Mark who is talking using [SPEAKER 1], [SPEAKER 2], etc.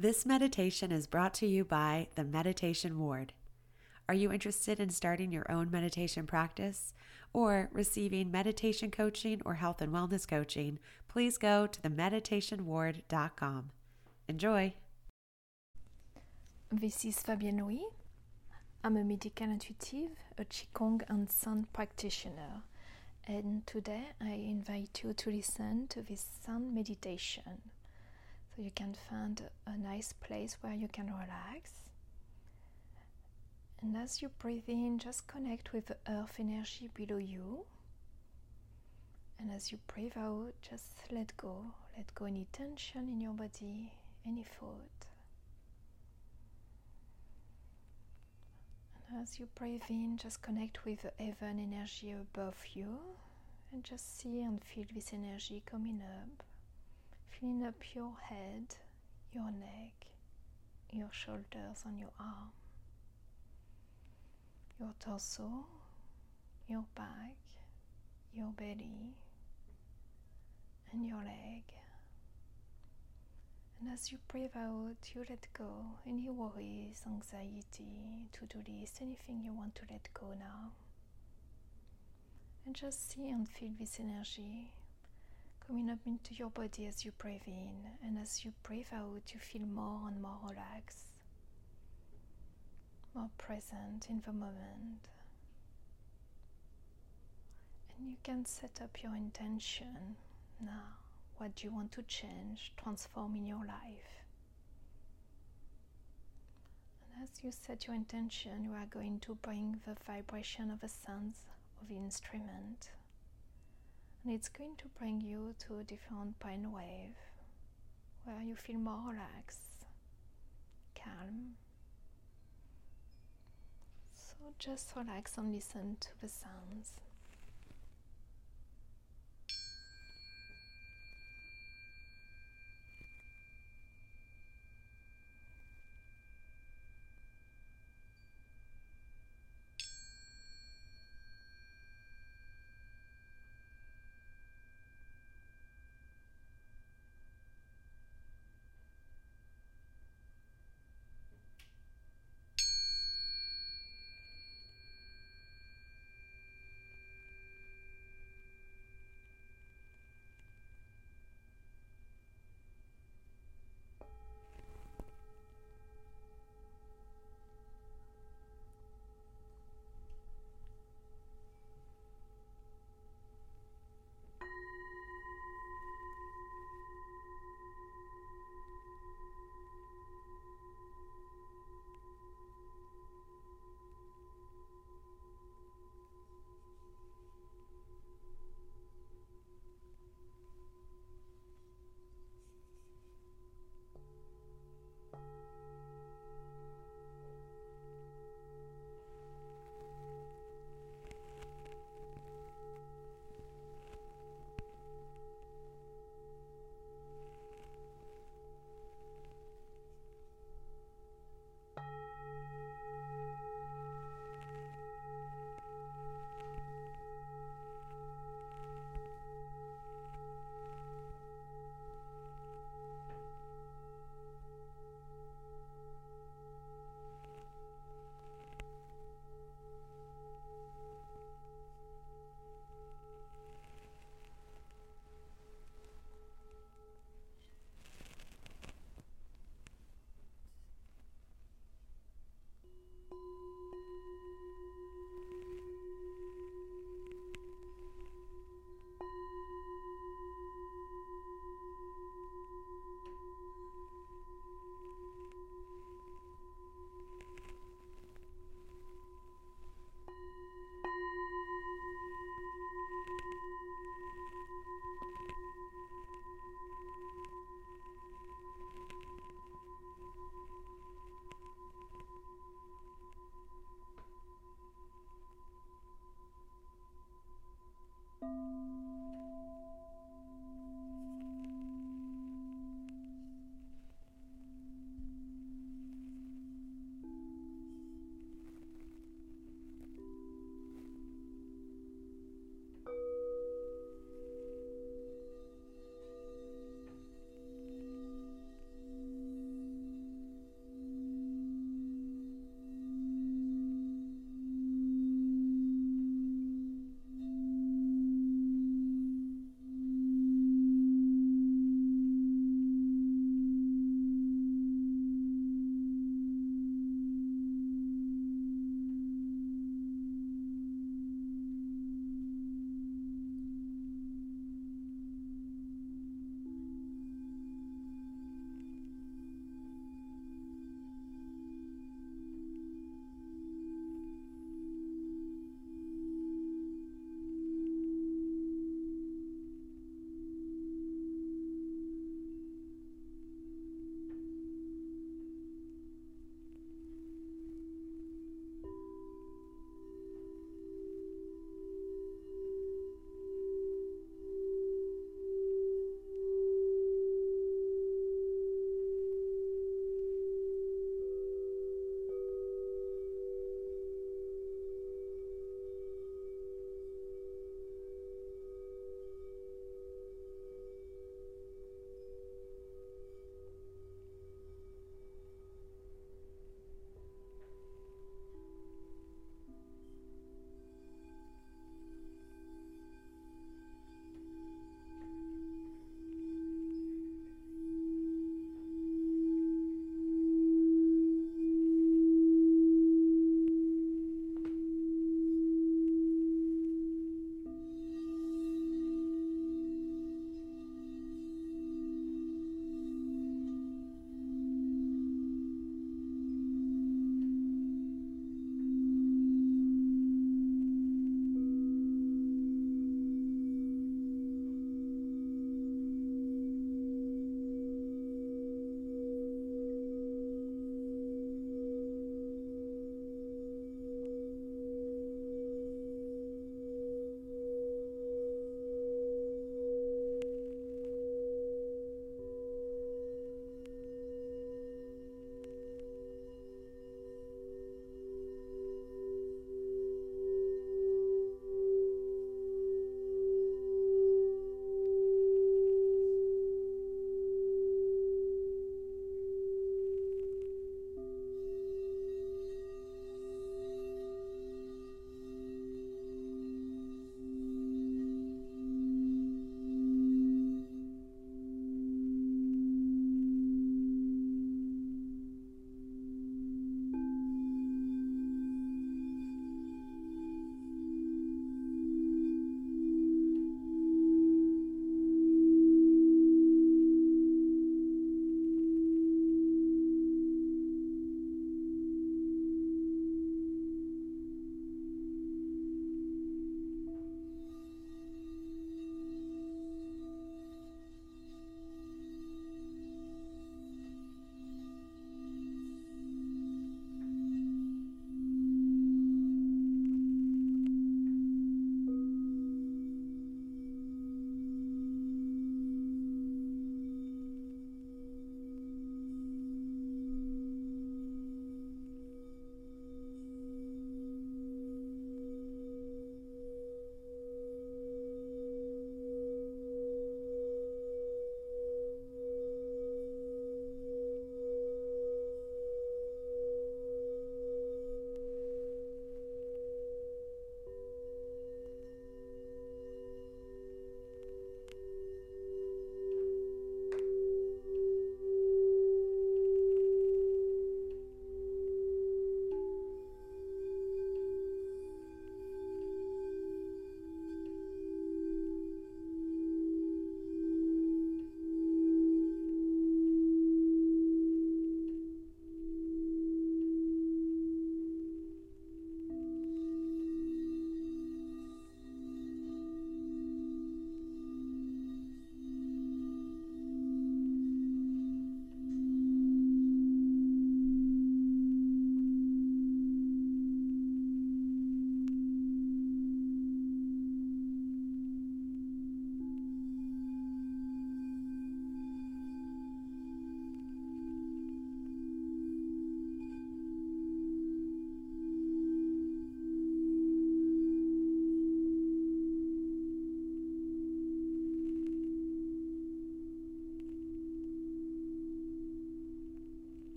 [SPEAKER 1] This meditation is brought to you by the Meditation Ward. Are you interested in starting your own meditation practice or receiving meditation coaching or health and wellness coaching? Please go to themeditationward.com. Enjoy.
[SPEAKER 2] This is Fabienne Louis. I'm a medical intuitive, a Qigong and Sound practitioner, and today I invite you to listen to this sound meditation. So you can find a nice place where you can relax and as you breathe in, just connect with the earth energy below you. And as you breathe out, just let go. Let go any tension in your body, any thought. And as you breathe in, just connect with the heaven energy above you. And just see and feel this energy coming up, filling up your head, your neck, your shoulders, and your arm, your torso, your back, your belly, and your leg. And as you breathe out, you let go any worries, anxiety, to do list, anything you want to let go now. And just see and feel this energy coming up into your body as you breathe in. And as you breathe out, you feel more and more relaxed more present in the moment. And you can set up your intention now. What you want to change, transform in your life? And as you set your intention, you are going to bring the vibration of the sounds of the instrument. And it's going to bring you to a different brain wave where you feel more relaxed, calm, so just relax and listen to the sounds.